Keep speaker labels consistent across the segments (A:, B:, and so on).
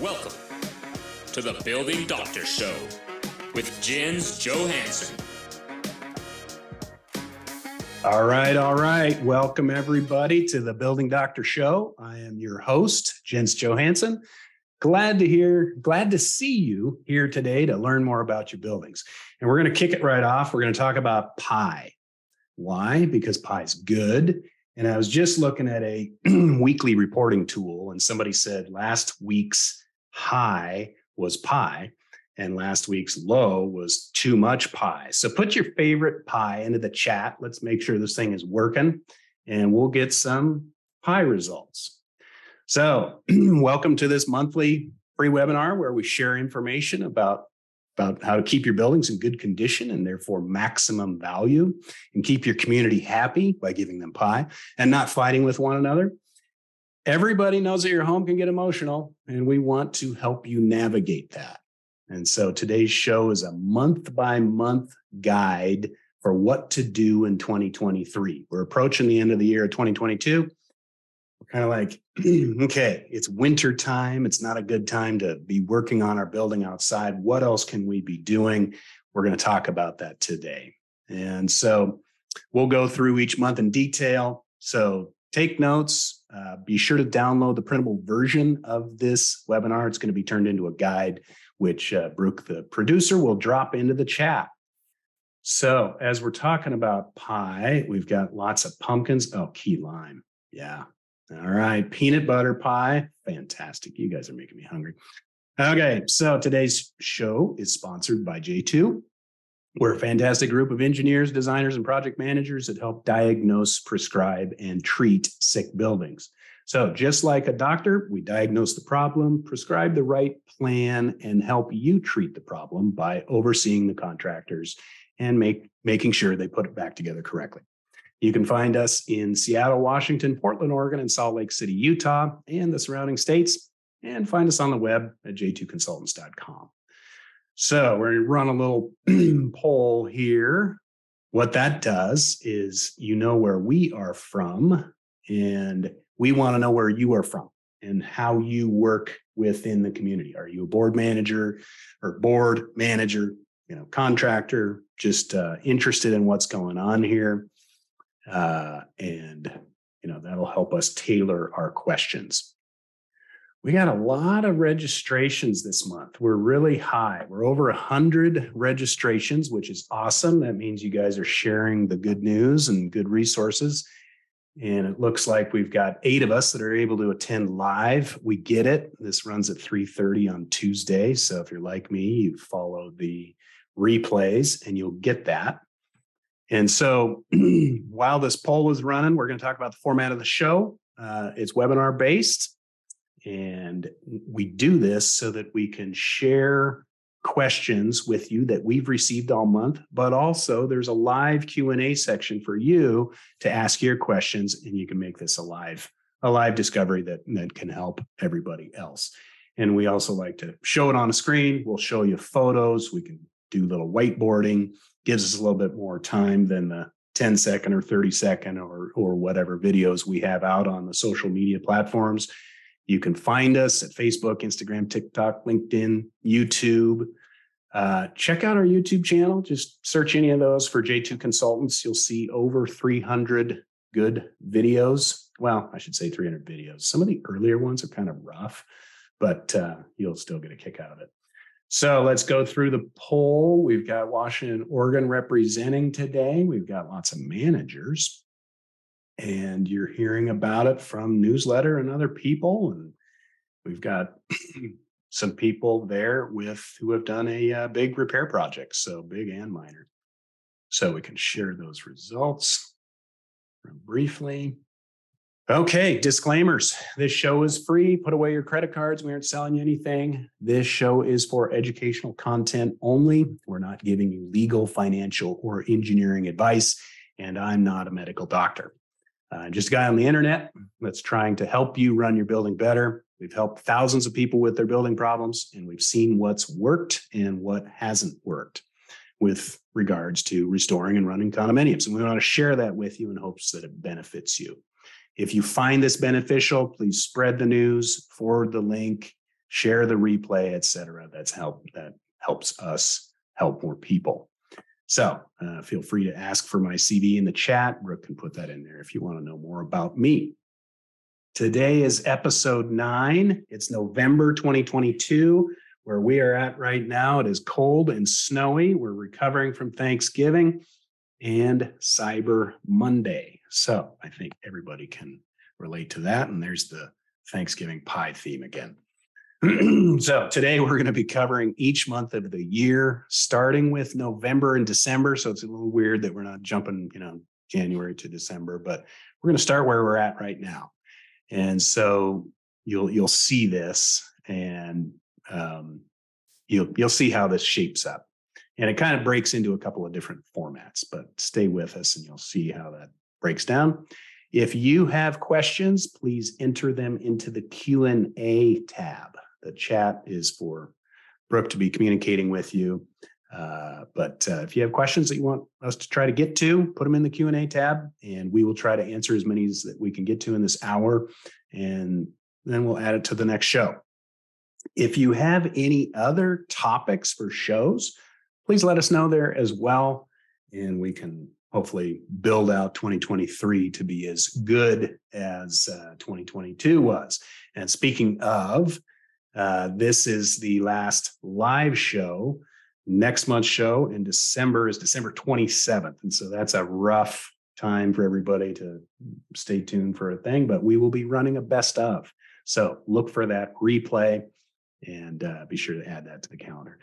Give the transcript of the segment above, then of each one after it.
A: Welcome to the Building Doctor Show with Jens Johansson.
B: All right, all right. Welcome everybody to the Building Doctor Show. I am your host, Jens Johansson. Glad to hear, glad to see you here today to learn more about your buildings. And we're going to kick it right off. We're going to talk about pie. Why? Because pie is good. And I was just looking at a weekly reporting tool, and somebody said last week's high was pie, and last week's low was too much pie. So put your favorite pie into the chat. Let's make sure this thing is working, and we'll get some pie results. So, welcome to this monthly free webinar where we share information about about how to keep your buildings in good condition and therefore maximum value and keep your community happy by giving them pie and not fighting with one another. Everybody knows that your home can get emotional, and we want to help you navigate that. And so today's show is a month by month guide for what to do in 2023. We're approaching the end of the year of 2022. Kind of like, okay, it's winter time. It's not a good time to be working on our building outside. What else can we be doing? We're going to talk about that today. And so we'll go through each month in detail. So take notes. Uh, be sure to download the printable version of this webinar. It's going to be turned into a guide, which uh, Brooke, the producer, will drop into the chat. So, as we're talking about pie, we've got lots of pumpkins. Oh, key lime. Yeah. All right. Peanut butter pie. Fantastic. You guys are making me hungry. Okay. So, today's show is sponsored by J2. We're a fantastic group of engineers, designers, and project managers that help diagnose, prescribe, and treat sick buildings. So, just like a doctor, we diagnose the problem, prescribe the right plan, and help you treat the problem by overseeing the contractors and make, making sure they put it back together correctly. You can find us in Seattle, Washington, Portland, Oregon, and Salt Lake City, Utah, and the surrounding states, and find us on the web at j2consultants.com. So we're going to run a little poll here. What that does is you know where we are from, and we want to know where you are from and how you work within the community. Are you a board manager or board manager, you know, contractor, just uh, interested in what's going on here? Uh, and, you know, that'll help us tailor our questions we got a lot of registrations this month. We're really high. We're over 100 registrations, which is awesome. That means you guys are sharing the good news and good resources. And it looks like we've got eight of us that are able to attend live. We get it. This runs at 3:30 on Tuesday. So if you're like me, you follow the replays and you'll get that. And so while this poll is running, we're going to talk about the format of the show. Uh, it's webinar based and we do this so that we can share questions with you that we've received all month but also there's a live q&a section for you to ask your questions and you can make this a live a live discovery that, that can help everybody else. And we also like to show it on a screen. We'll show you photos. We can do little whiteboarding gives us a little bit more time than the 10 second or 30 second or or whatever videos we have out on the social media platforms you can find us at Facebook, Instagram, TikTok, LinkedIn, YouTube. Uh, check out our YouTube channel. Just search any of those for J2 Consultants. You'll see over 300 good videos. Well, I should say 300 videos. Some of the earlier ones are kind of rough, but uh, you'll still get a kick out of it. So let's go through the poll. We've got Washington, Oregon representing today. We've got lots of managers and you're hearing about it from newsletter and other people and we've got some people there with who have done a uh, big repair project so big and minor so we can share those results briefly okay disclaimers this show is free put away your credit cards we aren't selling you anything this show is for educational content only we're not giving you legal financial or engineering advice and i'm not a medical doctor uh, just a guy on the internet that's trying to help you run your building better. We've helped thousands of people with their building problems, and we've seen what's worked and what hasn't worked with regards to restoring and running condominiums. And we want to share that with you in hopes that it benefits you. If you find this beneficial, please spread the news, forward the link, share the replay, etc. That's help that helps us help more people. So uh, feel free to ask for my CV in the chat. Brooke can put that in there if you want to know more about me. Today is episode nine. It's November 2022. Where we are at right now, it is cold and snowy. We're recovering from Thanksgiving and Cyber Monday. So I think everybody can relate to that. And there's the Thanksgiving pie theme again. so today we're going to be covering each month of the year, starting with November and December. So it's a little weird that we're not jumping, you know, January to December, but we're going to start where we're at right now. And so you'll you'll see this, and um, you'll you'll see how this shapes up. And it kind of breaks into a couple of different formats, but stay with us and you'll see how that breaks down. If you have questions, please enter them into the Q&A tab the chat is for Brooke to be communicating with you. Uh, but uh, if you have questions that you want us to try to get to, put them in the Q and A tab, and we will try to answer as many as that we can get to in this hour, and then we'll add it to the next show. If you have any other topics for shows, please let us know there as well, and we can hopefully build out 2023 to be as good as uh, 2022 was. And speaking of, uh, this is the last live show. Next month's show in December is December 27th. And so that's a rough time for everybody to stay tuned for a thing, but we will be running a best of. So look for that replay and uh, be sure to add that to the calendar.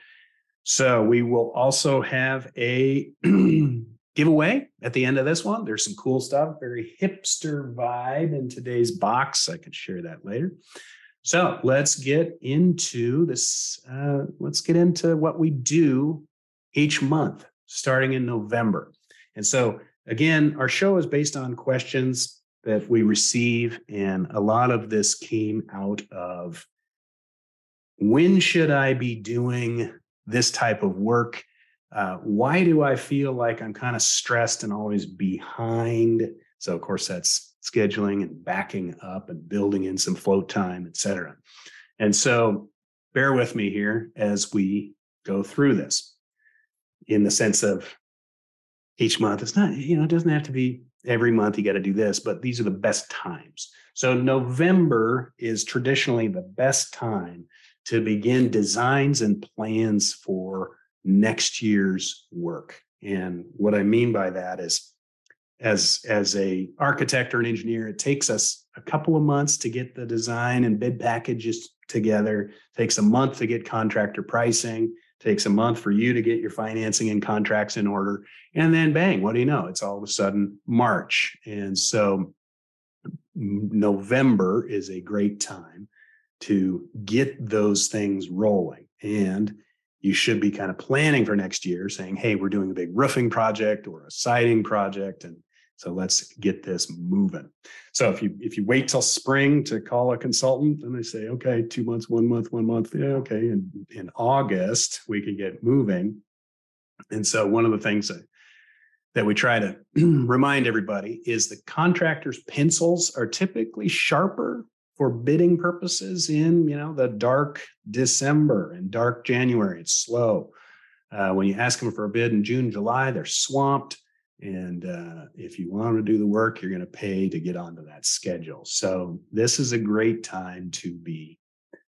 B: So we will also have a giveaway at the end of this one. There's some cool stuff, very hipster vibe in today's box. I can share that later. So let's get into this. Uh, let's get into what we do each month, starting in November. And so, again, our show is based on questions that we receive. And a lot of this came out of when should I be doing this type of work? Uh, why do I feel like I'm kind of stressed and always behind? So, of course, that's scheduling and backing up and building in some float time, et cetera. And so bear with me here as we go through this in the sense of each month. It's not, you know, it doesn't have to be every month you got to do this, but these are the best times. So November is traditionally the best time to begin designs and plans for next year's work. And what I mean by that is as as a architect or an engineer it takes us a couple of months to get the design and bid packages together. It takes a month to get contractor pricing. Takes a month for you to get your financing and contracts in order. And then bang what do you know? It's all of a sudden march. And so november is a great time to get those things rolling. And you should be kind of planning for next year saying hey we're doing a big roofing project or a siding project and so let's get this moving. So if you if you wait till spring to call a consultant, then they say, okay, two months, one month, one month, yeah, okay. And in August we can get moving. And so one of the things that that we try to remind everybody is the contractor's pencils are typically sharper for bidding purposes in you know the dark December and dark January. It's slow. Uh, when you ask them for a bid in June, July, they're swamped. And uh, if you want to do the work, you're going to pay to get onto that schedule. So this is a great time to be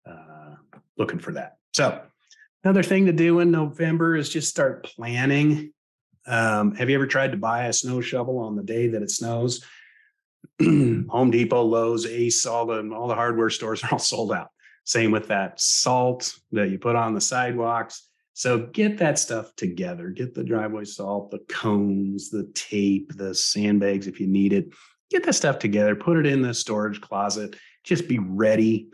B: uh, looking for that. So another thing to do in November is just start planning. Um, have you ever tried to buy a snow shovel on the day that it snows? Home Depot, Lowe's, Ace, all the all the hardware stores are all sold out. Same with that salt that you put on the sidewalks so get that stuff together. Get the driveway salt, the cones, the tape, the sandbags if you need it. Get that stuff together. Put it in the storage closet. Just be ready.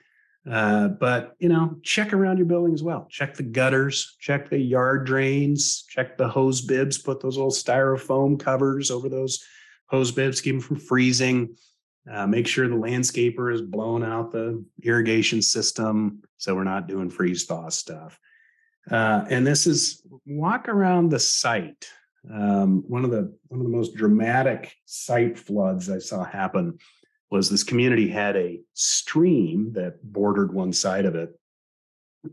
B: Uh, but you know, check around your building as well. Check the gutters. Check the yard drains. Check the hose bibs. Put those little styrofoam covers over those hose bibs. Keep them from freezing. Uh, make sure the landscaper is blown out the irrigation system so we're not doing freeze thaw stuff. Uh, and this is walk around the site. Um, one of the one of the most dramatic site floods I saw happen was this community had a stream that bordered one side of it,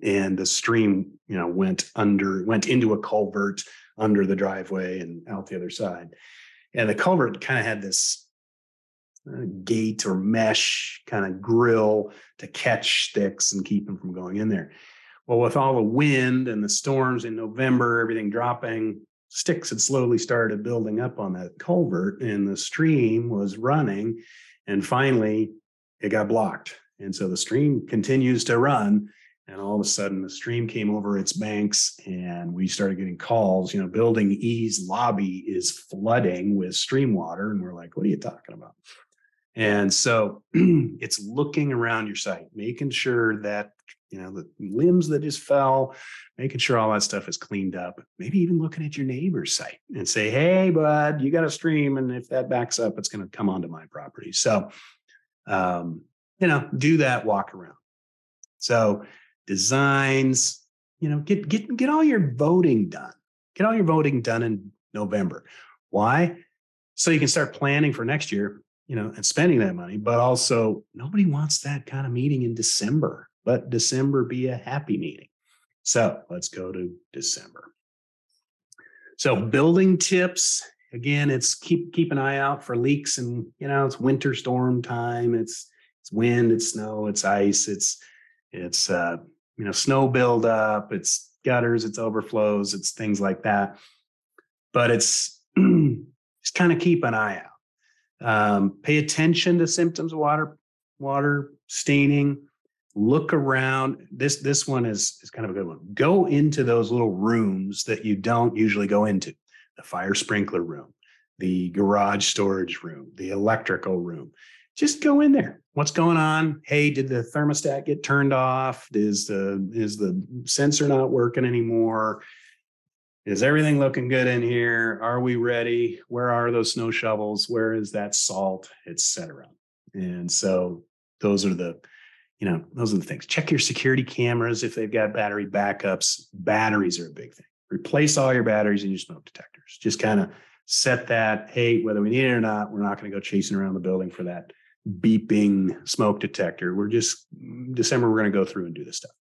B: and the stream, you know, went under, went into a culvert under the driveway and out the other side. And the culvert kind of had this uh, gate or mesh kind of grill to catch sticks and keep them from going in there. Well, with all the wind and the storms in November, everything dropping, sticks had slowly started building up on that culvert and the stream was running. And finally, it got blocked. And so the stream continues to run. And all of a sudden, the stream came over its banks, and we started getting calls. You know, Building E's lobby is flooding with stream water. And we're like, what are you talking about? And so it's looking around your site, making sure that you know the limbs that just fell making sure all that stuff is cleaned up maybe even looking at your neighbor's site and say hey bud you got a stream and if that backs up it's going to come onto my property so um, you know do that walk around so designs you know get get get all your voting done get all your voting done in november why so you can start planning for next year you know and spending that money but also nobody wants that kind of meeting in december let December be a happy meeting. So let's go to December. So building tips again, it's keep keep an eye out for leaks and you know it's winter storm time. It's it's wind, it's snow, it's ice, it's it's uh, you know snow buildup, it's gutters, it's overflows, it's things like that. But it's just kind of keep an eye out. Um, pay attention to symptoms of water water staining. Look around. This this one is is kind of a good one. Go into those little rooms that you don't usually go into. The fire sprinkler room the garage storage room the electrical room just go in there what's going on hey did the thermostat get turned off is the is the sensor not working anymore is everything looking good in here are we ready where are those snow shovels where is that salt etc and so those are the you know, those are the things. Check your security cameras if they've got battery backups. Batteries are a big thing. Replace all your batteries in your smoke detectors. Just kind of set that, hey, whether we need it or not, we're not going to go chasing around the building for that beeping smoke detector. We're just December, we're going to go through and do this stuff.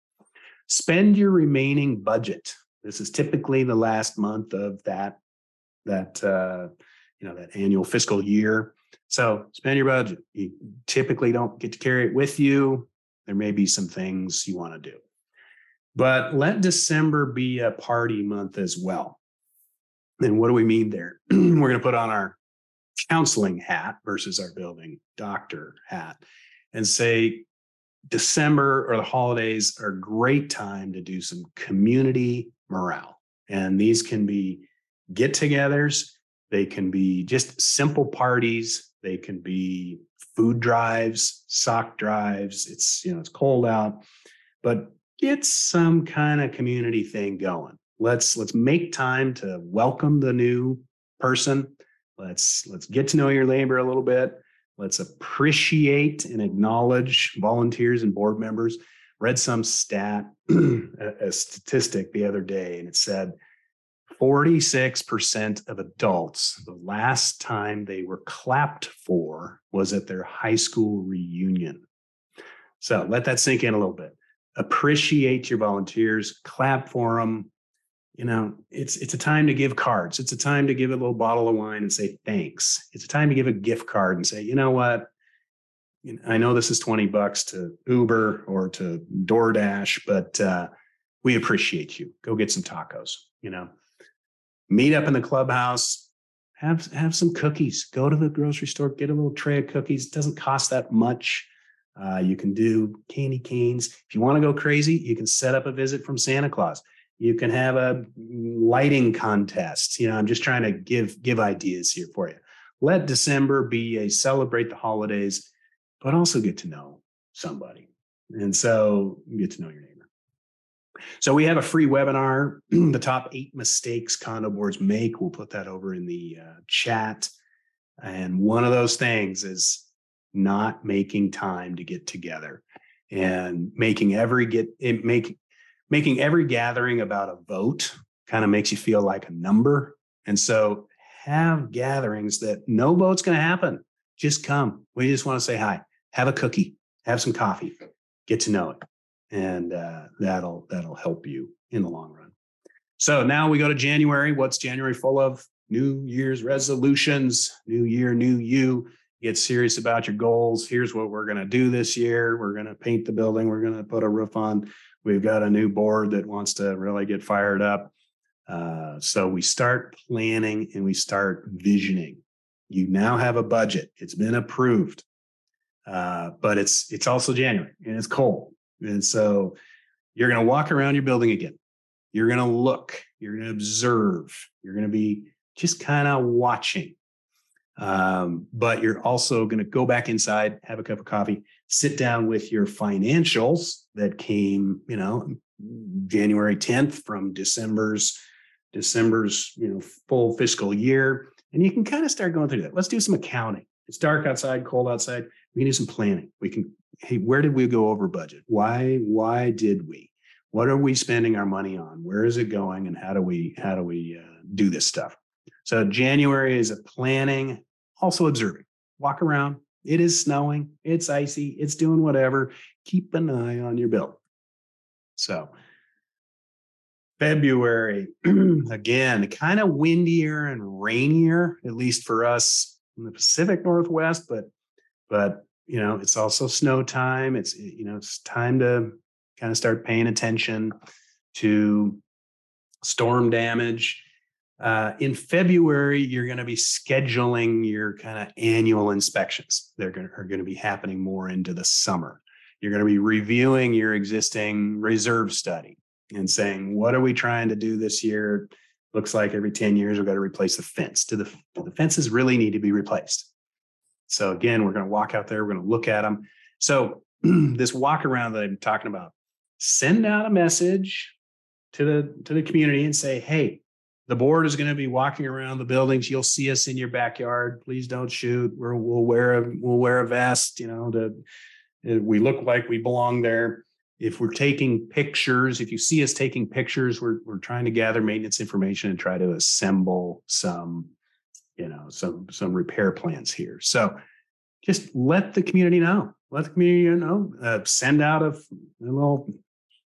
B: Spend your remaining budget. This is typically the last month of that that uh, you know that annual fiscal year. So spend your budget. You typically don't get to carry it with you. There may be some things you want to do. But let December be a party month as well. And what do we mean there? We're going to put on our counseling hat versus our building doctor hat and say December or the holidays are a great time to do some community morale. And these can be get togethers, they can be just simple parties, they can be food drives, sock drives. It's, you know, it's cold out, but get some kind of community thing going. Let's let's make time to welcome the new person. Let's let's get to know your labor a little bit. Let's appreciate and acknowledge volunteers and board members. Read some stat, a, a statistic the other day, and it said 46% of adults, the last time they were clapped for was at their high school reunion. So let that sink in a little bit. Appreciate your volunteers, clap for them. You know, it's it's a time to give cards. It's a time to give a little bottle of wine and say thanks. It's a time to give a gift card and say, you know what? I know this is 20 bucks to Uber or to DoorDash, but uh, we appreciate you. Go get some tacos, you know meet up in the clubhouse, have have some cookies. Go to the grocery store, get a little tray of cookies. It doesn't cost that much. Uh, you can do candy canes. If you want to go crazy, you can set up a visit from Santa Claus. You can have a lighting contest. You know, I'm just trying to give give ideas here for you. Let December be a celebrate the holidays, but also get to know somebody. And so get to know your neighbor. So we have a free webinar, the top eight mistakes condo boards make. We'll put that over in the uh, chat. And one of those things is not making time to get together and making every get it make making every gathering about a vote kind of makes you feel like a number. And so have gatherings that no vote's going to happen. Just come. We just want to say hi, have a cookie, have some coffee, get to know it and uh, that'll that'll help you in the long run. So now we go to January. What's January full of? New Year's resolutions. New year, new you. Get serious about your goals. Here's what we're going to do this year. We're going to paint the building. We're going to put a roof on. We've got a new board that wants to really get fired up. Uh, so we start planning and we start visioning. You now have a budget. It's been approved, uh, but it's it's also January and it's cold, and so you're going to walk around your building again. You're going to look. You're going to observe. You're going to be just kind of watching. Um, but you're also going to go back inside, have a cup of coffee, sit down with your financials that came, you know, January 10th from December's December's, you know, full fiscal year. And you can kind of start going through that. Let's do some accounting. It's dark outside, cold outside. We can do some planning. We can, hey, where did we go over budget? Why, why did we? What are we spending our money on? Where is it going? And how do we, how do we uh, do this stuff? So January is a planning, also observing. Walk around. It is snowing. It's icy. It's doing whatever. Keep an eye on your bill. So February, again, kind of windier and rainier, at least for us in the Pacific Northwest, but but you know, it's also snow time. It's you know, it's time to kind of start paying attention to storm damage. Uh, in February, you're going to be scheduling your kind of annual inspections. They're going to, be happening more into the summer. You're going to be reviewing your existing reserve study and saying, what are we trying to do this year? Looks like every 10 years we've got to replace the fence. Do the, do the fences really need to be replaced? So again, we're going to walk out there, we're going to look at them. So this walk around that I'm talking about, send out a message to the to the community and say, hey, the board is going to be walking around the buildings. You'll see us in your backyard. Please don't shoot. we will wear a we'll wear a vest. You know, to we look like we belong there if we're taking pictures, if you see us taking pictures, we're we're trying to gather maintenance information and try to assemble some, you know, some some repair plans here. So just let the community know. Let the community know. Uh, send out a, a little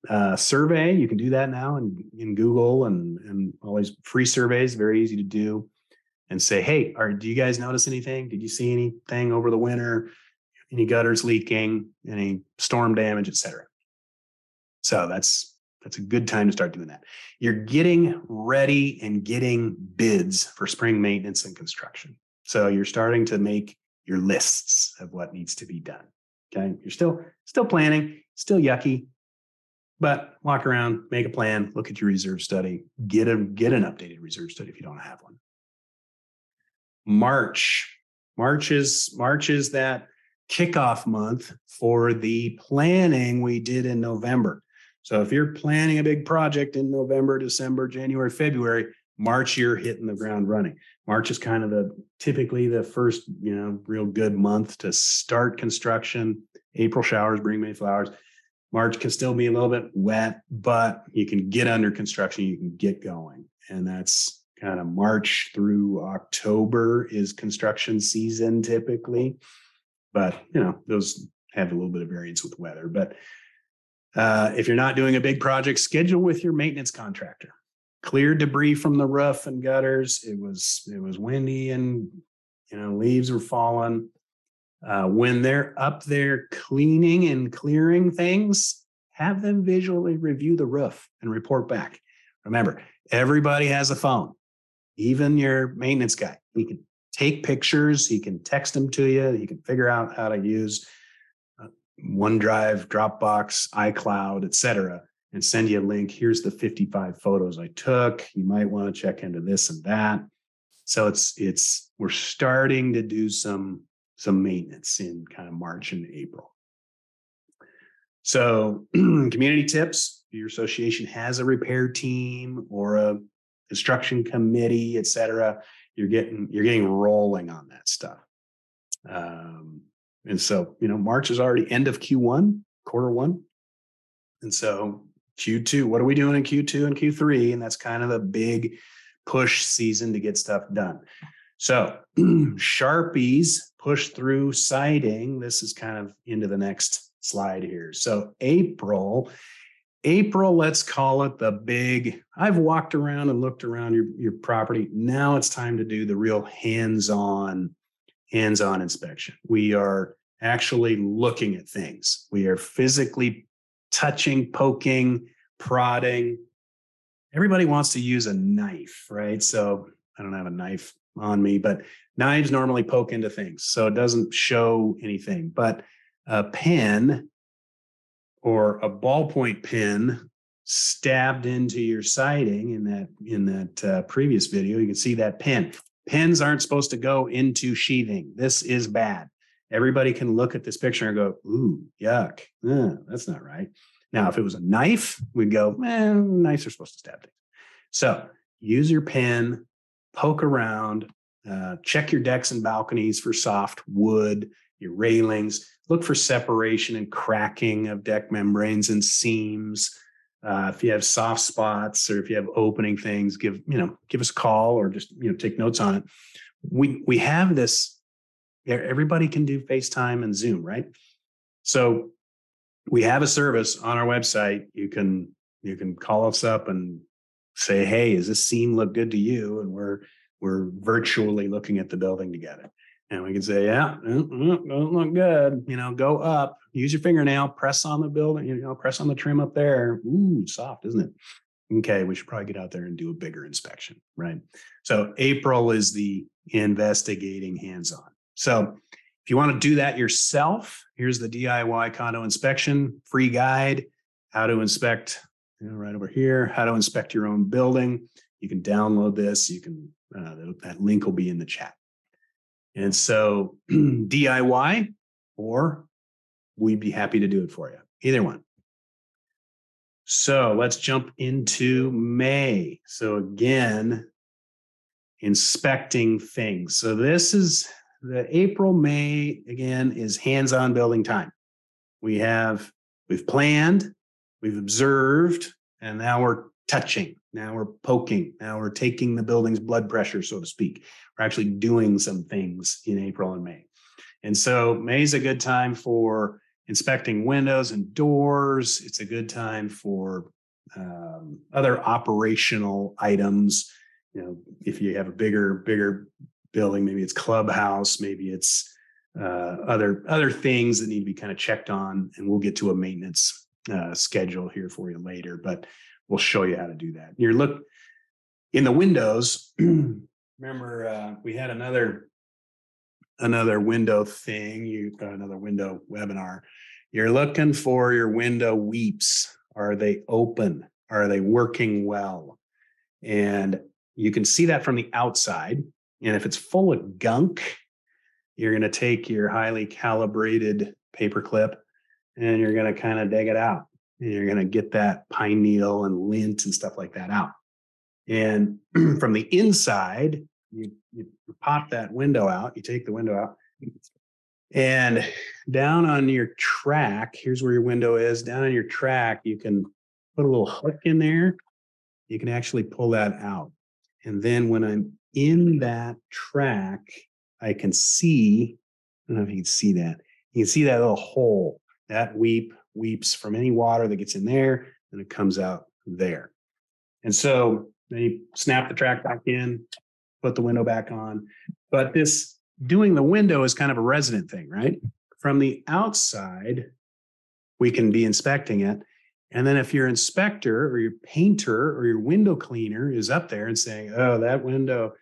B: uh, survey. You can do that now in, in Google and and all these free surveys. Very easy to do. And say, hey, are do you guys notice anything? Did you see anything over the winter? Any gutters leaking? Any storm damage, et cetera? So that's that's a good time to start doing that. You're getting ready and getting bids for spring maintenance and construction. So you're starting to make your lists of what needs to be done. Okay. You're still still planning, still yucky, but walk around, make a plan, look at your reserve study, get a get an updated reserve study if you don't have one. March. March is March is that kickoff month for the planning we did in November. So if you're planning a big project in November, December, January, February, March you're hitting the ground running. March is kind of the typically the first, you know, real good month to start construction. April showers bring May flowers. March can still be a little bit wet, but you can get under construction, you can get going. And that's kind of March through October is construction season typically. But, you know, those have a little bit of variance with weather. But uh, if you're not doing a big project, schedule with your maintenance contractor. Clear debris from the roof and gutters. It was it was windy and you know leaves were falling. Uh, when they're up there cleaning and clearing things, have them visually review the roof and report back. Remember, everybody has a phone, even your maintenance guy. He can take pictures, he can text them to you, he can figure out how to use OneDrive, Dropbox, iCloud, etc., and send you a link. Here's the 55 photos I took. You might want to check into this and that. So it's it's we're starting to do some some maintenance in kind of March and April. So community tips, your association has a repair team or a construction committee, et cetera. You're getting you're getting rolling on that stuff. Um, and so, you know, March is already end of Q1, quarter one. And so Q2, what are we doing in Q2 and Q3? And that's kind of the big push season to get stuff done. So Sharpies push through siding. This is kind of into the next slide here. So April, April, let's call it the big. I've walked around and looked around your, your property. Now it's time to do the real hands-on, hands-on inspection. We are actually looking at things. We are physically touching, poking, prodding. Everybody wants to use a knife, right? So I don't have a knife on me, but knives normally poke into things. So it doesn't show anything. But a pen or a ballpoint pen stabbed into your siding in that in that uh, previous video you can see that pen. Pens aren't supposed to go into sheathing. This is bad. Everybody can look at this picture and go ooh yuck. Uh, that's not right. Now if it was a knife we'd go eh, knives are supposed to stab things. So use your pen poke around uh, check your decks and balconies for soft wood your railings look for separation and cracking of deck membranes and seams. Uh, if you have soft spots or if you have opening things, give you know give us a call or just you know take notes on it. We we have this. Everybody can do FaceTime and Zoom, right? So we have a service on our website. You can you can call us up and say, "Hey, does this seam look good to you?" And we're we're virtually looking at the building together. And we can say, yeah, mm, mm, don't look good. You know, go up, use your fingernail, press on the building, you know, press on the trim up there. Ooh, soft, isn't it? Okay, we should probably get out there and do a bigger inspection, right? So April is the investigating hands-on. So if you want to do that yourself, here's the DIY condo inspection free guide, how to inspect, you know, right over here, how to inspect your own building. You can download this. You can, uh, that link will be in the chat. And so DIY, or we'd be happy to do it for you. Either one. So let's jump into May. So again, inspecting things. So this is the April, May, again, is hands on building time. We have, we've planned, we've observed, and now we're touching. Now we're poking. Now we're taking the building's blood pressure, so to speak. We're actually doing some things in April and May. And so May is a good time for inspecting windows and doors. It's a good time for um, other operational items. You know, if you have a bigger, bigger building, maybe it's clubhouse, maybe it's uh, other other things that need to be kind of checked on. And we'll get to a maintenance uh, schedule here for you later. But we'll show you how to do that. You're look in the windows. remember, uh, we had another another window thing. You got another window webinar. You're looking for your window weeps. Are they open? Are they working well? And you can see that from the outside. And if it's full of gunk, you're going to take your highly calibrated paper clip and you're going to kind of dig it out and you're going to get that pine needle and lint and stuff like that out. And from the inside, you, you pop that window out, you take the window out, and down on your track, here's where your window is. Down on your track, you can put a little hook in there. You can actually pull that out. And then when I'm in that track, I can see, I don't know if you can see that. You can see that little hole, that weep weeps from any water that gets in there and it comes out there. And so then you snap the track back in, put the window back on. But this doing the window is kind of a resident thing, right? From the outside, we can be inspecting it. And then if your inspector or your painter or your window cleaner is up there and saying, oh, that window,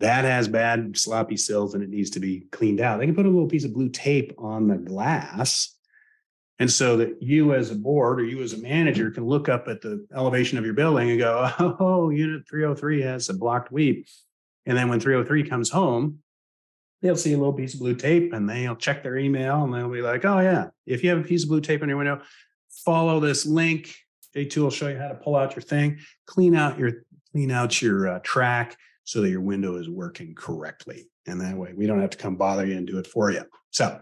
B: that has bad sloppy sills and it needs to be cleaned out, they can put a little piece of blue tape on the glass and so that you as a board or you as a manager can look up at the elevation of your building and go, oh, unit 303 has a blocked weep. And then when 303 comes home, they'll see a little piece of blue tape and they'll check their email and they'll be like, oh, yeah, if you have a piece of blue tape on your window, follow this link. J2 will show you how to pull out your thing, clean out your clean out your uh, track so that your window is working correctly. And that way we don't have to come bother you and do it for you. So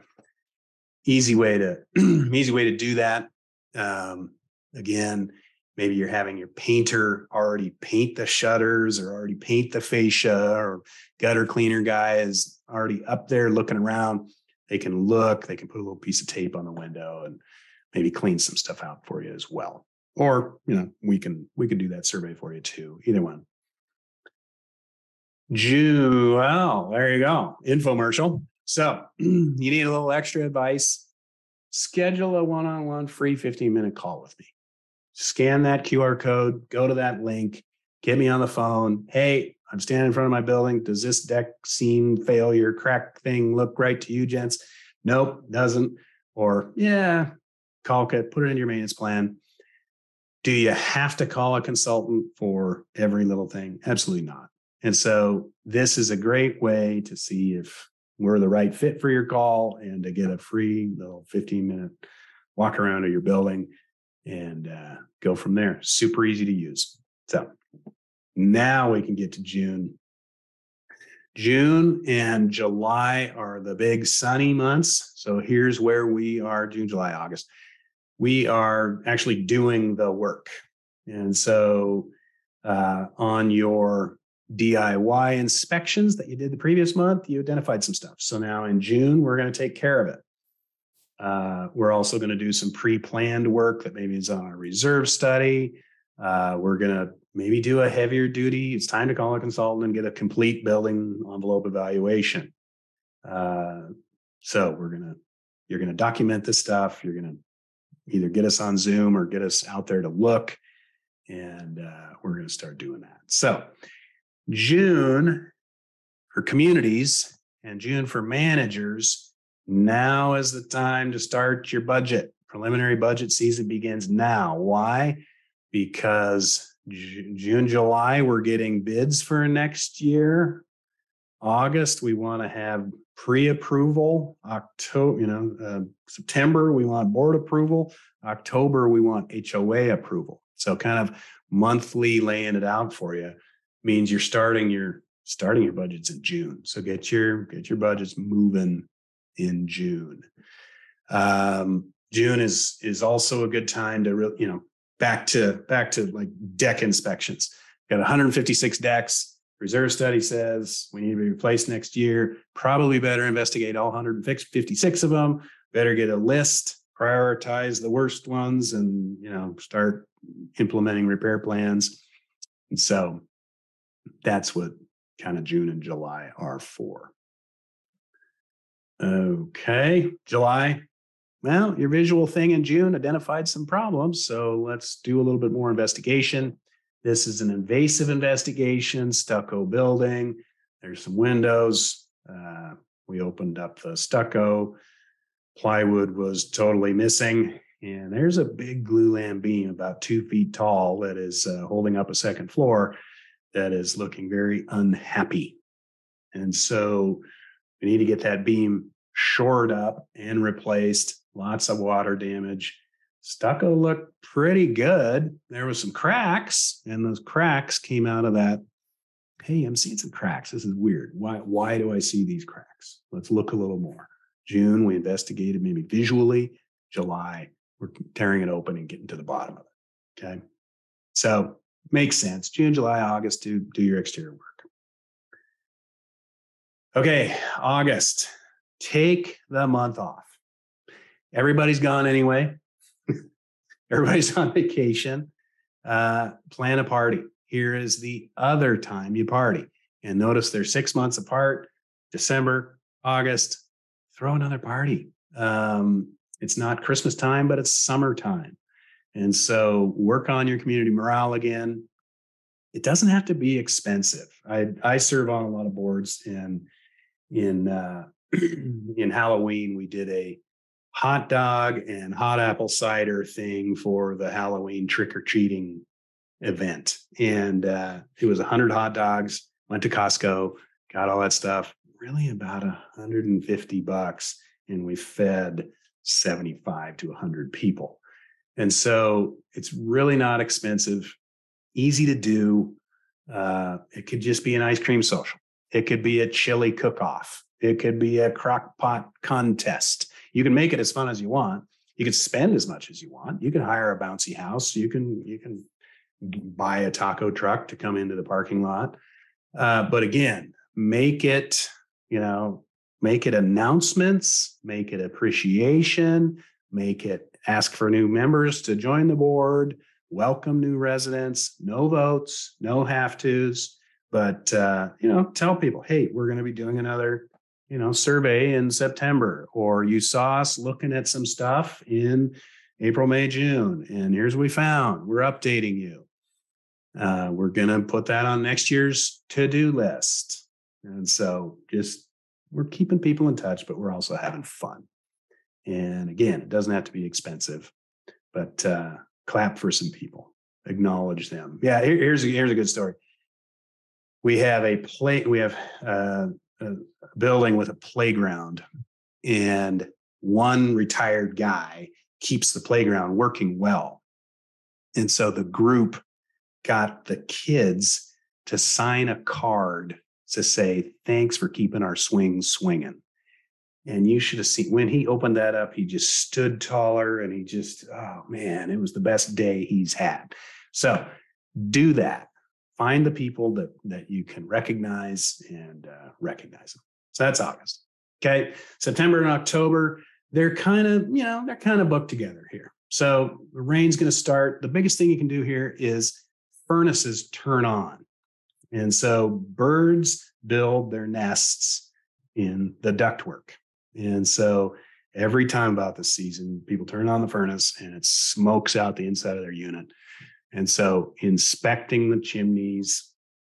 B: easy way to easy way to do that. Um, again, maybe you're having your painter already paint the shutters or already paint the fascia or gutter cleaner guy is already up there looking around. they can look, they can put a little piece of tape on the window and maybe clean some stuff out for you as well. Or, you know, we can we can do that survey for you too. Either one. June. Well, there you go. Infomercial. So you need a little extra advice. Schedule a one-on-one free 15 minute call with me. Scan that QR code, go to that link, get me on the phone. Hey, I'm standing in front of my building. Does this deck seam failure crack thing look right to you, Jens? Nope, doesn't. Or yeah, caulk it, put it in your maintenance plan. Do you have to call a consultant for every little thing? Absolutely not. And so this is a great way to see if we're the right fit for your call and to get a free little 15 minute walk around of your building and uh, go from there. Super easy to use. So now we can get to June. June and July are the big sunny months. So here's where we are June, July, August. We are actually doing the work. And so uh, on your DIY inspections that you did the previous month, you identified some stuff. So now in June, we're going to take care of it. Uh, we're also going to do some pre planned work that maybe is on a reserve study. Uh, we're going to maybe do a heavier duty. It's time to call a consultant and get a complete building envelope evaluation. Uh, so we're going to, you're going to document this stuff. You're going to either get us on Zoom or get us out there to look. And uh, we're going to start doing that. So, June for communities and June for managers. Now is the time to start your budget. Preliminary budget season begins now. Why? Because June, July, we're getting bids for next year. August, we want to have pre-approval. October, you know, uh, September, we want board approval. October, we want HOA approval. So kind of monthly laying it out for you means you're starting your starting your budgets in June. So get your get your budgets moving in June. Um, June is is also a good time to really, you know, back to back to like deck inspections. Got 156 decks. Reserve study says we need to be replaced next year. Probably better investigate all 156 of them. Better get a list, prioritize the worst ones, and you know start implementing repair plans. And so that's what kind of June and July are for. Okay, July. Well, your visual thing in June identified some problems. So let's do a little bit more investigation. This is an invasive investigation, stucco building. There's some windows. Uh, we opened up the stucco. Plywood was totally missing. And there's a big glue glulam beam about two feet tall that is uh, holding up a second floor that is looking very unhappy. And so we need to get that beam shored up and replaced. Lots of water damage. Stucco looked pretty good. There was some cracks, and those cracks came out of that. Hey, I'm seeing some cracks. This is weird. Why, why do I see these cracks? Let's look a little more. June, we investigated maybe visually. July, we're tearing it open and getting to the bottom of it. Okay. So makes sense. June, July, August, do do your exterior work. Okay, August. Take the month off. Everybody's gone anyway. Everybody's on vacation. Uh, plan a party. Here is the other time you party. And notice they're six months apart December, August. Throw another party. Um, it's not Christmas time, but it's summertime. And so work on your community morale again. It doesn't have to be expensive. I I serve on a lot of boards and in uh, in Halloween we did a hot dog and hot apple cider thing for the Halloween trick or treating event, and uh, it was hundred hot dogs. Went to Costco, got all that stuff. Really about a hundred and fifty bucks, and we fed seventy five to hundred people. And so it's really not expensive, easy to do. Uh, it could just be an ice cream social. It could be a chili cook off. It could be a crock pot contest. You can make it as fun as you want. You can spend as much as you want. You can hire a bouncy house. You can you can buy a taco truck to come into the parking lot. Uh, but again, make it you know make it announcements, make it appreciation, make it ask for new members to join the board, welcome new residents, no votes, no have tos, but uh, you know, tell people, hey, we're going to be doing another, you know, survey in September, or you saw us looking at some stuff in April, May, June, and here's what we found. We're updating you. Uh, we're going to put that on next year's to-do list. And so just we're keeping people in touch, but we're also having fun. And again, it doesn't have to be expensive, but uh, clap for some people, acknowledge them. Yeah, here, here's a, here's a good story. We have a play. We have uh, a building with a playground, and one retired guy keeps the playground working well. And so the group got the kids to sign a card to say, thanks for keeping our swing swinging. And you should have seen when he opened that up, he just stood taller and he just, oh man, it was the best day he's had. So do that. Find the people that, that you can recognize and uh, recognize them. So that's August. Okay. September and October, they're kind of, you know, they're kind of booked together here. So the rain's going to start. The biggest thing you can do here is furnaces turn on. And so birds build their nests in the ductwork. And so every time about this season, people turn on the furnace and it smokes out the inside of their unit. And so inspecting the chimneys,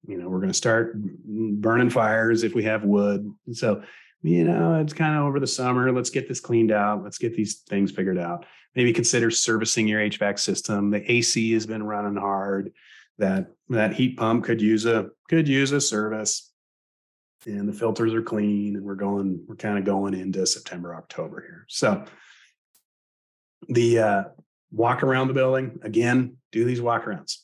B: you know, we're going to start burning fires if we have wood. And so, you know, it's kind of over the summer. Let's get this cleaned out. Let's get these things figured out. Maybe consider servicing your HVAC system. The AC has been running hard that that heat pump could use a could use a service and the filters are clean and we're going we're kind of going into september october here so the uh, walk around the building again do these walk arounds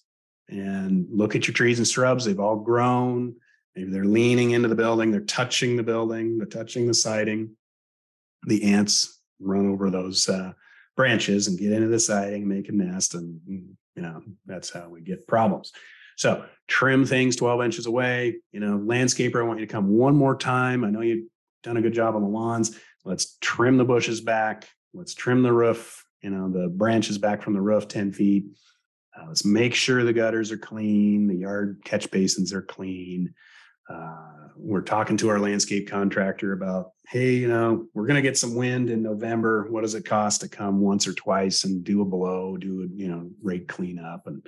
B: and look at your trees and shrubs they've all grown maybe they're leaning into the building they're touching the building they're touching the siding the ants run over those uh, branches and get into the siding make a nest and you know, that's how we get problems. So trim things 12 inches away. You know, landscaper, I want you to come one more time. I know you've done a good job on the lawns. Let's trim the bushes back. Let's trim the roof, you know, the branches back from the roof 10 feet. Uh, let's make sure the gutters are clean, the yard catch basins are clean. Uh, we're talking to our landscape contractor about, hey, you know, we're going to get some wind in November. What does it cost to come once or twice and do a blow, do a, you know, rake cleanup? And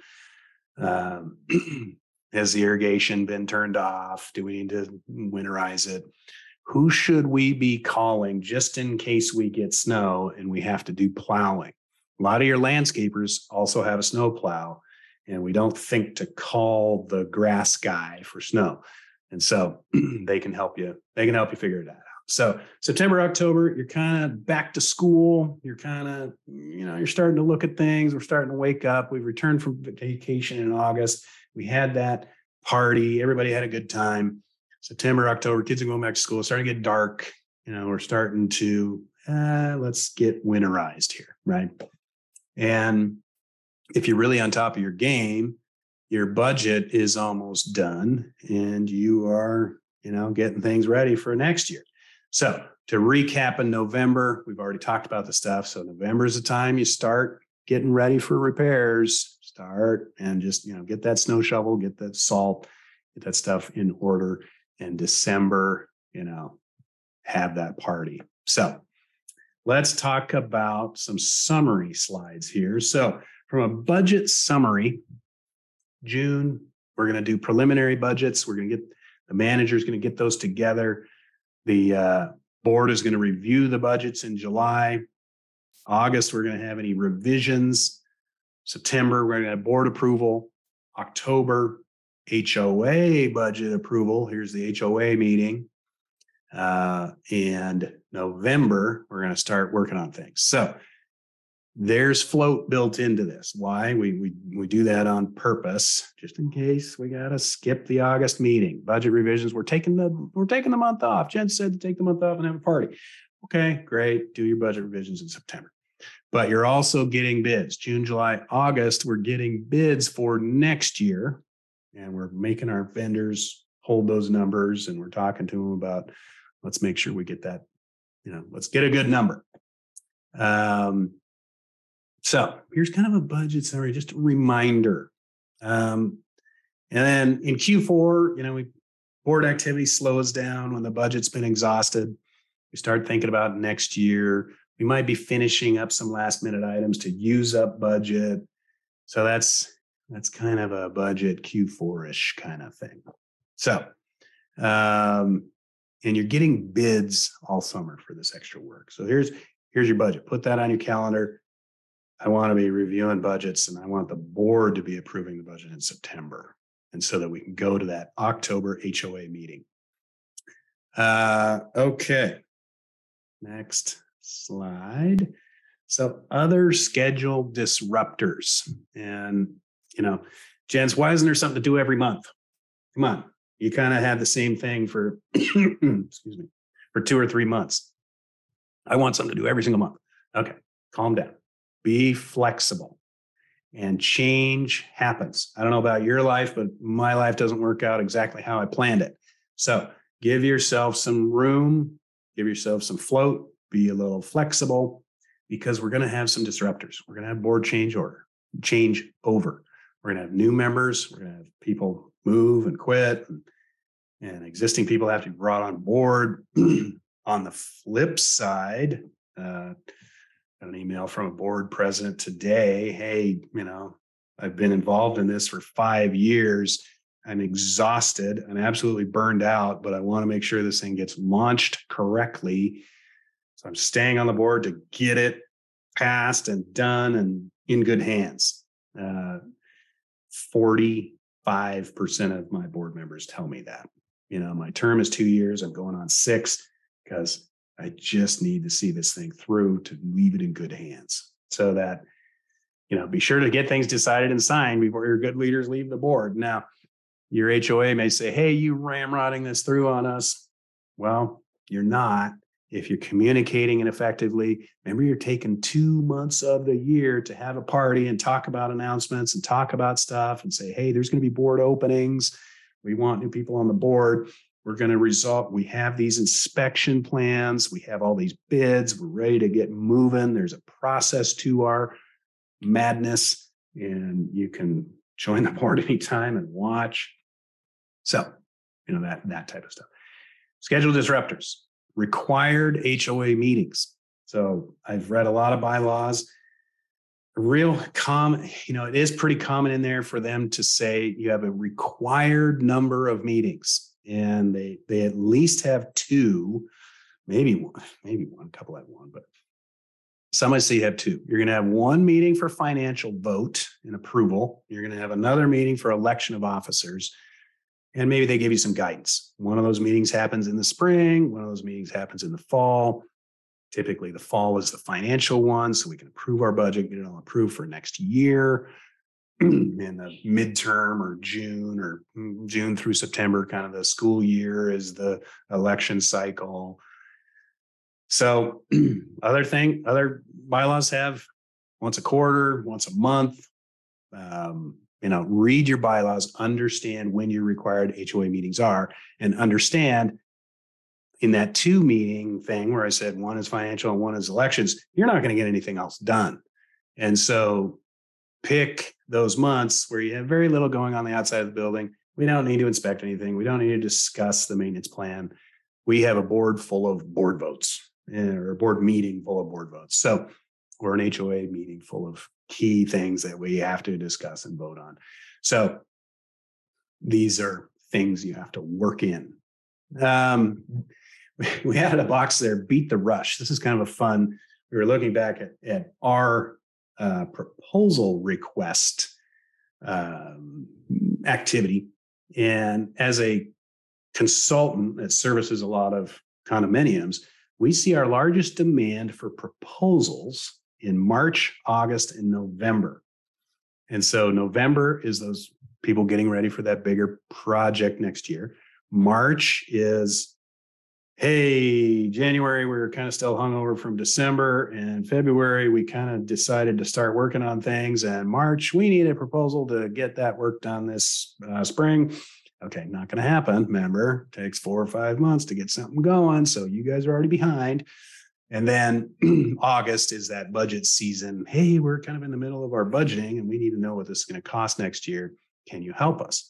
B: um, has the irrigation been turned off? Do we need to winterize it? Who should we be calling just in case we get snow and we have to do plowing? A lot of your landscapers also have a snow plow, and we don't think to call the grass guy for snow and so they can help you they can help you figure it out so september october you're kind of back to school. You're kind of you know you're starting to look at things. We're starting to wake up. We've returned from vacation in august. We had that party. Everybody had a good time. September october kids are going back to school. It's starting to get dark. You know we're starting to uh, let's get winterized here right? And if you're really on top of your game your budget is almost done and you are, you know, getting things ready for next year. So to recap in November, we've already talked about the stuff. So November is the time you start getting ready for repairs, start and just, you know, get that snow shovel, get that salt, get that stuff in order. And December, you know, have that party. So let's talk about some summary slides here. So from a budget summary, June. We're going to do preliminary budgets. We're going to get the manager is going to get those together. The uh, board is going to review the budgets in July. August, we're going to have any revisions. September, we're going to have board approval. October, HOA budget approval. Here's the HOA meeting. Uh, and November, we're going to start working on things. So there's float built into this. Why? We we we do that on purpose, just in case we gotta skip the August meeting. Budget revisions. We're taking the we're taking the month off. Jens said to take the month off and have a party. Okay, great. Do your budget revisions in September. But you're also getting bids. June, July, August, we're getting bids for next year. And we're making our vendors hold those numbers and we're talking to them about let's make sure we get that, you know, let's get a good number. Um, so here's kind of a budget summary, just a reminder. Um, and then in Q4, you know, we board activity slows down when the budget's been exhausted. We start thinking about next year. We might be finishing up some last minute items to use up budget. So that's that's kind of a budget Q4-ish kind of thing. So um, and you're getting bids all summer for this extra work. So here's here's your budget. Put that on your calendar. I want to be reviewing budgets and I want the board to be approving the budget in September. And so that we can go to that October HOA meeting. Uh, okay. Next slide. So other schedule disruptors. And, you know, Jens, why isn't there something to do every month? Come on. You kind of have the same thing for, excuse me, for two or three months. I want something to do every single month. Okay, calm down. Be flexible and change happens. I don't know about your life, but my life doesn't work out exactly how I planned it. So give yourself some room, give yourself some float, be a little flexible because we're going to have some disruptors. We're going to have board change order, change over. We're going to have new members. We're going to have people move and quit, and, and existing people have to be brought on board. on the flip side, uh, an email from a board president today. Hey, you know, I've been involved in this for five years. I'm exhausted I'm absolutely burned out, but I want to make sure this thing gets launched correctly. So I'm staying on the board to get it passed and done and in good hands. Uh, 45% of my board members tell me that. You know, my term is two years, I'm going on six because I just need to see this thing through to leave it in good hands so that, you know, be sure to get things decided and signed before your good leaders leave the board. Now, your HOA may say, hey, you ramrodding this through on us. Well, you're not. If you're communicating it effectively, remember you're taking two months of the year to have a party and talk about announcements and talk about stuff and say, hey, there's going to be board openings. We want new people on the board. We're going to resolve. We have these inspection plans. We have all these bids. We're ready to get moving. There's a process to our madness, and you can join the board anytime and watch. So, you know, that, that type of stuff. Schedule disruptors, required HOA meetings. So I've read a lot of bylaws. Real common, you know, it is pretty common in there for them to say you have a required number of meetings and they they at least have two, maybe one, maybe one couple have one, but some I see have two. You're going to have one meeting for financial vote and approval. You're going to have another meeting for election of officers. And maybe they give you some guidance. One of those meetings happens in the spring, one of those meetings happens in the fall. Typically, the fall is the financial one, so we can approve our budget, get it all approved for next year. in the midterm or June or mm, June through September, kind of the school year is the election cycle. So other thing, other bylaws have once a quarter, once a month. Um, you know, read your bylaws, understand when your required HOA meetings are, and understand in that two meeting thing where I said one is financial and one is elections, you're not going to get anything else done. And so pick those months where you have very little going on the outside of the building. We don't need to inspect anything. We don't need to discuss the maintenance plan. We have a board full of board votes eh, or a board meeting full of board votes. So, or an HOA meeting full of key things that we have to discuss and vote on. So, these are things you have to work in. Um, we had a box there, beat the rush. This is kind of a fun. We were looking back at, at our uh, proposal request um, activity. And as a consultant that services a lot of condominiums, we see our largest demand for proposals in March, August, and November. And so November is those people getting ready for that bigger project next year. March is hey, January, we were kind of still hungover from December. And February, we kind of decided to start working on things. And March, we need a proposal to get that work done this uh, spring. Okay, not going to happen. Remember, takes four or five months to get something going. So you guys are already behind. And then August is that budget season. Hey, we're kind of in the middle of our budgeting and we need to know what this is going to cost next year. Can you help us?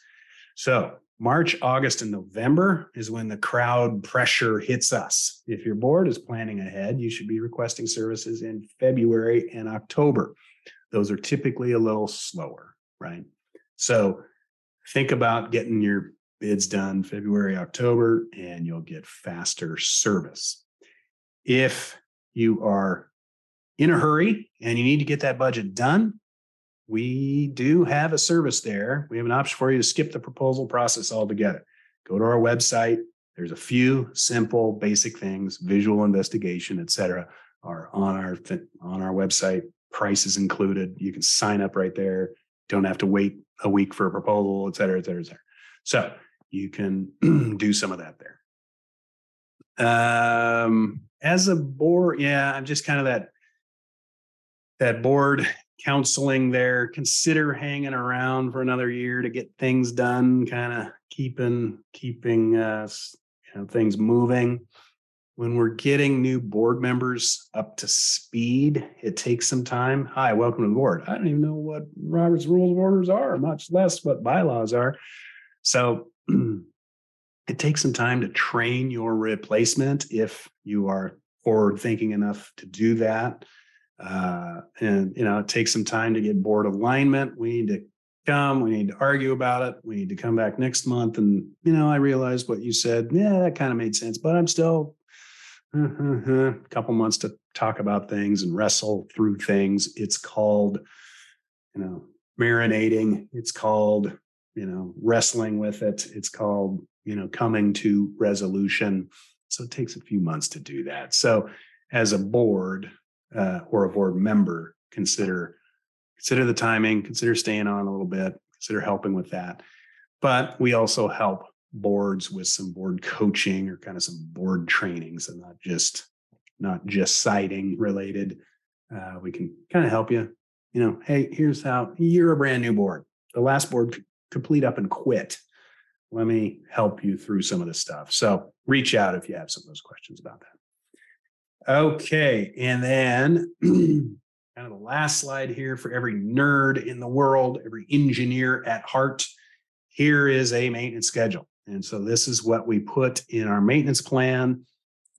B: So, March, August, and November is when the crowd pressure hits us. If your board is planning ahead, you should be requesting services in February and October. Those are typically a little slower, right? So, think about getting your bids done February, October, and you'll get faster service. If you are in a hurry and you need to get that budget done, we do have a service there. We have an option for you to skip the proposal process altogether. Go to our website. There's a few simple, basic things, visual investigation, et cetera, are on our on our website. Price is included. You can sign up right there. Don't have to wait a week for a proposal, et cetera, et cetera, et cetera. So you can do some of that there. Um, as a board, yeah, I'm just kind of that that board counseling there. Consider hanging around for another year to get things done, kind of keeping keeping uh, things moving. When we're getting new board members up to speed, it takes some time. Hi, welcome to the board. I don't even know what Robert's Rules of Orders are, much less what bylaws are. So it takes some time to train your replacement if you are forward thinking enough to do that. Uh, and you know, it takes some time to get board alignment. We need to come, we need to argue about it. We need to come back next month. And you know, I realized what you said. Yeah, that kind of made sense, but I'm still a couple months to talk about things and wrestle through things. It's called, you know, marinating. It's called, you know, wrestling with it. It's called, you know, coming to resolution. So it takes a few months to do that. So as a board, uh, or a board member consider consider the timing consider staying on a little bit consider helping with that. But we also help boards with some board coaching or kind of some board trainings and not just not just siding related. Uh, we can kind of help you you know hey here's how you're a brand new board. The last board complete up and quit. Let me help you through some of this stuff. So reach out if you have some of those questions about that Okay. And then kind of the last slide here for every nerd in the world, every engineer at heart. Here is a maintenance schedule. And so this is what we put in our maintenance plan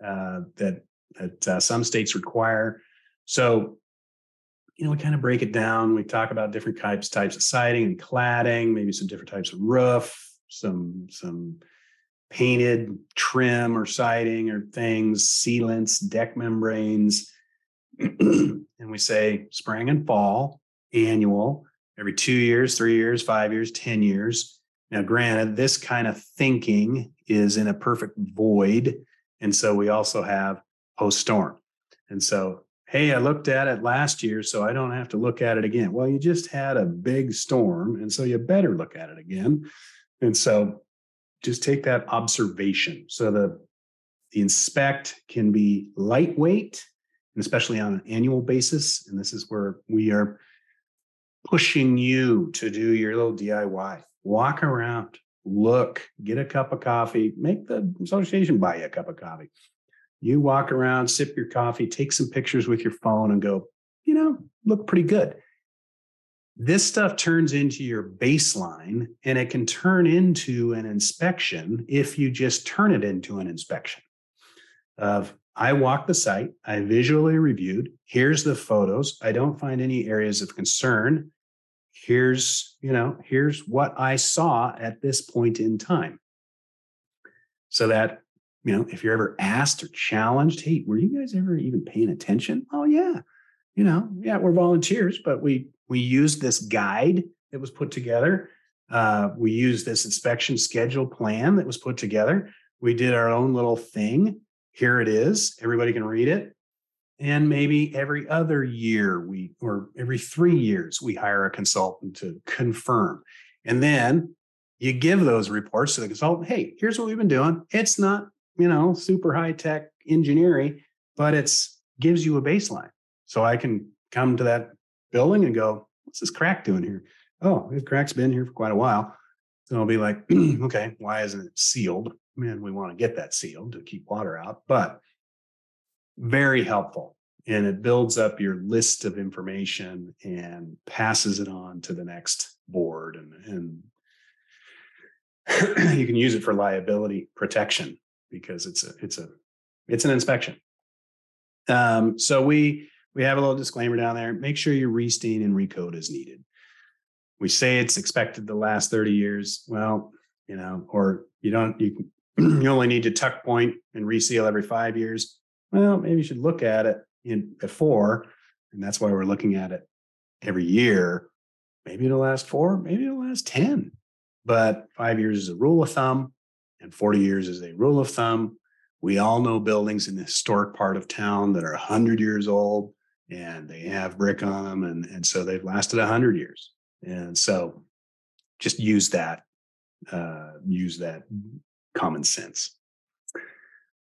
B: uh, that, that uh, some states require. So, you know, we kind of break it down. We talk about different types types of siding and cladding, maybe some different types of roof, some some painted trim or siding or things, sealants, deck membranes. and we say spring and fall, annual, every two years, three years, five years, 10 years. Now, granted, this kind of thinking is in a perfect void. And so we also have post storm. And so, hey, I looked at it last year, so I don't have to look at it again. Well, you just had a big storm. And so you better look at it again. And so just take that observation. So the the inspect can be lightweight, and especially on an annual basis. And this is where we are pushing you to do your little DIY. Walk around, look, get a cup of coffee, make the association buy you a cup of coffee. You walk around, sip your coffee, take some pictures with your phone, and go, you know, look pretty good this stuff turns into your baseline and it can turn into an inspection if you just turn it into an inspection of i walked the site i visually reviewed here's the photos i don't find any areas of concern here's you know here's what i saw at this point in time. So that you know if you're ever asked or challenged hey were you guys ever even paying attention? Oh yeah you know yeah we're volunteers but we we used this guide that was put together. Uh, we used this inspection schedule plan that was put together. We did our own little thing. Here it is. Everybody can read it. And maybe every other year we, or every three years, we hire a consultant to confirm. And then you give those reports to the consultant. Hey, here's what we've been doing. It's not, you know, super high tech engineering, but it's gives you a baseline. So I can come to that building and go, what's this crack doing here? Oh, this crack's been here for quite a while. So I'll be like, okay, why isn't it sealed? Man, we want to get that sealed to keep water out, but very helpful. And it builds up your list of information and passes it on to the next board. And, and you can use it for liability protection because it's a it's a it's an inspection. Um, so we we have a little disclaimer down there. Make sure your restain and recode is needed. We say it's expected to last 30 years. Well, you know, or you don't you you only need to tuck point and reseal every five years. Well, maybe you should look at it in before, and that's why we're looking at it every year. Maybe it'll last four, maybe it'll last 10. But five years is a rule of thumb, and 40 years is a rule of thumb. We all know buildings in the historic part of town that are 100 years old and they have brick on them. And, and so they've lasted 100 years. And so just use that, uh, use that common sense.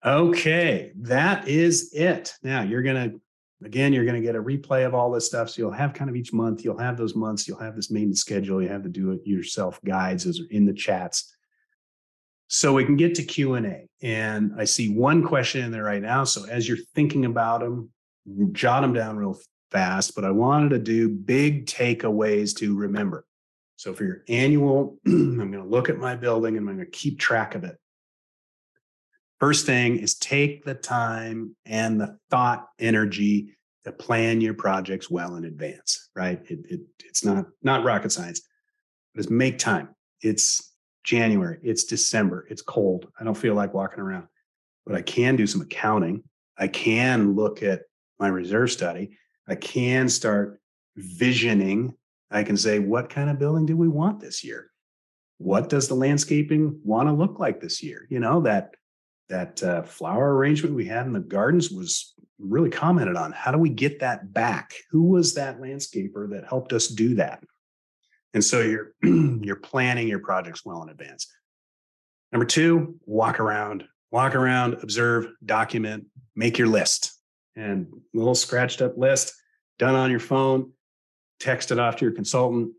B: Okay, that is it. Now you're to, again, you're to get a replay of all this stuff. So you'll have kind of each month, you'll have those months, you'll have this maintenance schedule, you have the do it yourself guides, those are in the chats so we can get to q&a and i see one question in there right now so as you're thinking about them jot them down real fast but i wanted to do big takeaways to remember so for your annual i'm going to look at my building and i'm going to keep track of it first thing is take the time and the thought energy to plan your projects well in advance right it, it, it's not not rocket science it's make time it's January, it's December, it's cold. I don't feel like walking around, but I can do some accounting. I can look at my reserve study. I can start visioning. I can say, what kind of building do we want this year? What does the landscaping want to look like this year? You know, that that uh, flower arrangement we had in the gardens was really commented on. How do we get that back? Who was that landscaper that helped us do that? And so you're you're planning your projects well in advance. Number two, walk around, walk around, observe, document, make your list. And a little scratched up list done on your phone, text it off to your consultant.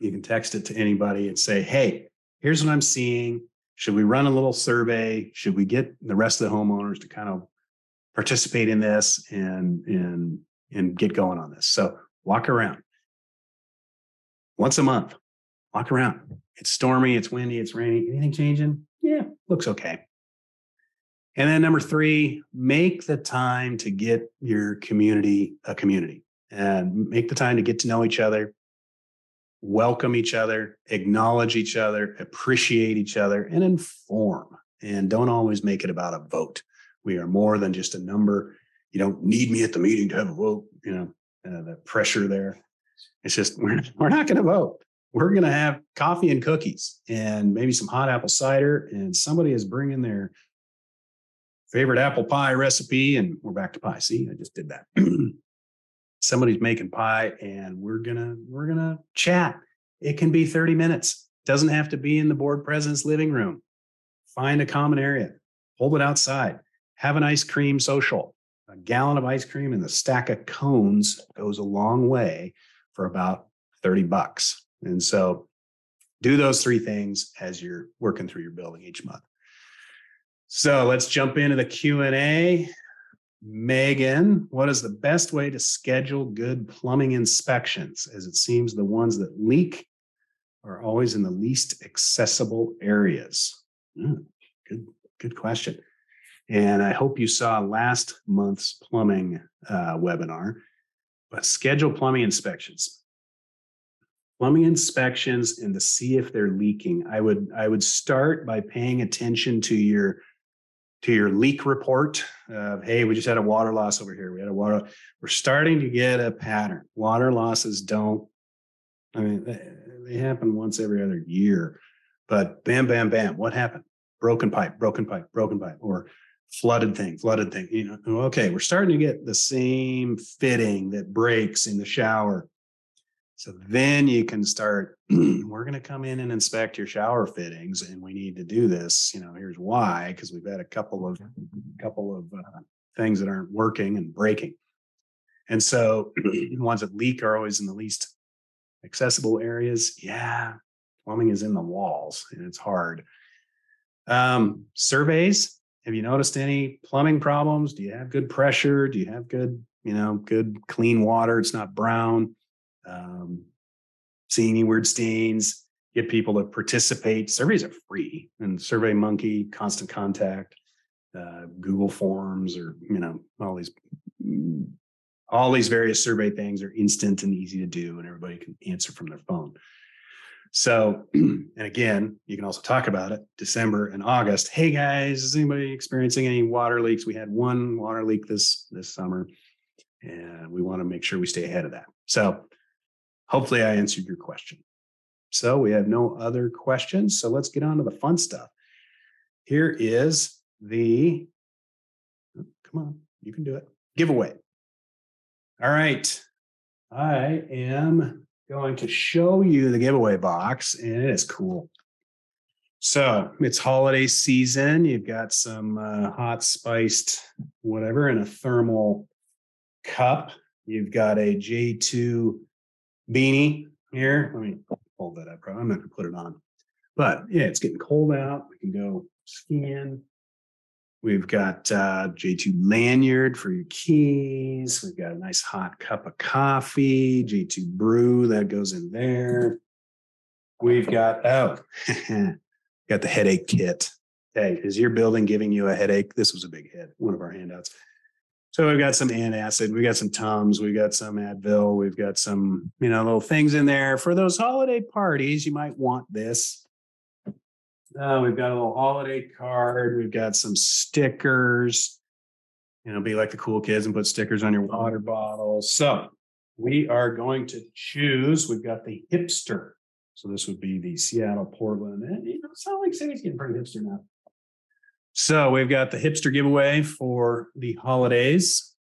B: You can text it to anybody and say, hey, here's what I'm seeing. Should we run a little survey? Should we get the rest of the homeowners to kind of participate in this and and and get going on this? So walk around once a month, walk around. It's stormy, it's windy, it's rainy. Anything changing? Yeah, looks okay. And then number three, make the time to get your community a community and make the time to get to know each other, welcome each other, acknowledge each other, appreciate each other, and inform. And don't always make it about a vote. We are more than just a number. You don't need me at the meeting to have a vote, you know, uh, the pressure there. It's just we're we're not going to vote. We're going to have coffee and cookies and maybe some hot apple cider. And somebody is bringing their favorite apple pie recipe, and we're back to pie. See, I just did that. Somebody's making pie, and we're gonna we're gonna chat. It can be 30 minutes. Doesn't have to be in the board president's living room. Find a common area, hold it outside, have an ice cream social. A gallon of ice cream and a stack of cones goes a long way for about 30 bucks. And so do those three things as you're working through your building each month. So let's jump into the Q&A. Megan, what is the best way to schedule good plumbing inspections as it seems the ones that leak are always in the least accessible areas? Mm, good good question. And I hope you saw last month's plumbing uh, webinar but schedule plumbing inspections. Plumbing inspections and to see if they're leaking. I would I would start by paying attention to your to your leak report of hey we just had a water loss over here we had a water we're starting to get a pattern water losses don't i mean they, happen once every other year but bam bam bam what happened broken pipe broken pipe broken pipe or flooded thing, flooded thing. You know, okay, we're starting to get the same fitting that breaks in the shower. So then you can start, we're going to come in and inspect your shower fittings and we need to do this. You know, here's why, because we've had a couple of, couple of uh, things that aren't working and breaking. And so the ones that leak are always in the least accessible areas. Yeah. Plumbing is in the walls and it's hard. Um, surveys. Have you noticed any plumbing problems? Do you have good pressure? Do you have good, you know, good clean water? It's not brown. Um, see any weird stains? Get people to participate. Surveys are free, and Survey Monkey, Constant Contact, uh, Google Forms, or you know, all these all these various survey things are instant and easy to do, and everybody can answer from their phone. So, and again, you can also talk about it December and August. Hey guys, is anybody experiencing any water leaks? We had one water leak this this summer, and we want to make sure we stay ahead of that. So, hopefully, I answered your question. So, we have no other questions. So, let's get on to the fun stuff. Here is the oh, come on, you can do it giveaway. All right. I am going to show you the giveaway box, and it is cool. So it's holiday season. You've got some uh, hot spiced whatever in a thermal cup. You've got a J2 beanie here. Let me hold that up. I'm not to put it on. But yeah, it's getting cold out. We can go skiing. We've got uh, J2 lanyard for your keys. We've got a nice hot cup of coffee, J2 brew that goes in there. We've got, oh, got the headache kit. Hey, is your building giving you a headache? This was a big hit, one of our handouts. So we've got some antacid, we've got some Tums, we've got some Advil, we've got some, you know, little things in there for those holiday parties. You might want this. Uh, we've got a little holiday card. We've got some stickers. You know, be like the cool kids and put stickers on your water bottles. So we are going to choose. We've got the hipster. So this would be the Seattle, Portland. And you know, Salt Lake City's getting pretty hipster now. So we've got the hipster giveaway for the holidays.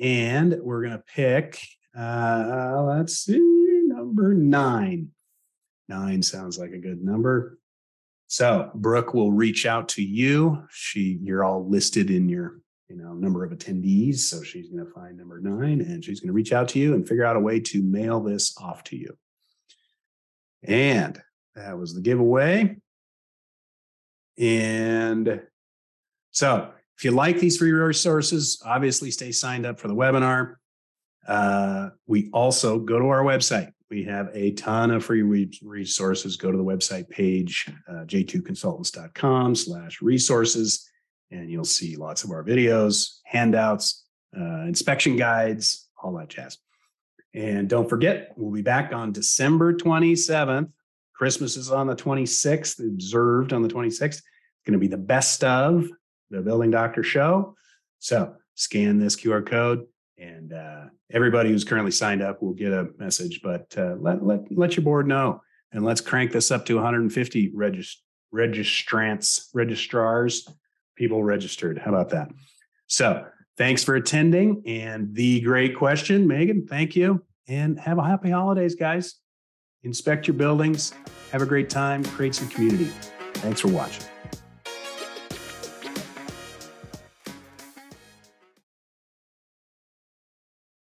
B: And we're to pick, uh, let's see, number nine. Nine sounds like a good number. So Brooke will reach out to you. She, you're all listed in your, you know, number of attendees. So she's to find number nine and she's to reach out to you and figure out a way to mail this off to you. And that was the giveaway. And so if you like these free resources, obviously stay signed up for the webinar. Uh, we also go to our website, we have a ton of free resources. Go to the website page, uh, j2consultants.com slash resources, and you'll see lots of our videos, handouts, uh, inspection guides, all that jazz. And don't forget, we'll be back on December 27th. Christmas is on the 26th, observed on the 26th. It's going to be the best of the Building Doctor show. So scan this QR code and uh, everybody who's currently signed up will get a message. But uh, let let let your board know, and let's crank this up to 150 regist- registrants, registrars, people registered. How about that? So thanks for attending, and the great question, Megan. Thank you, and have a happy holidays, guys. Inspect your buildings. Have a great time. Create some community. Thanks for watching.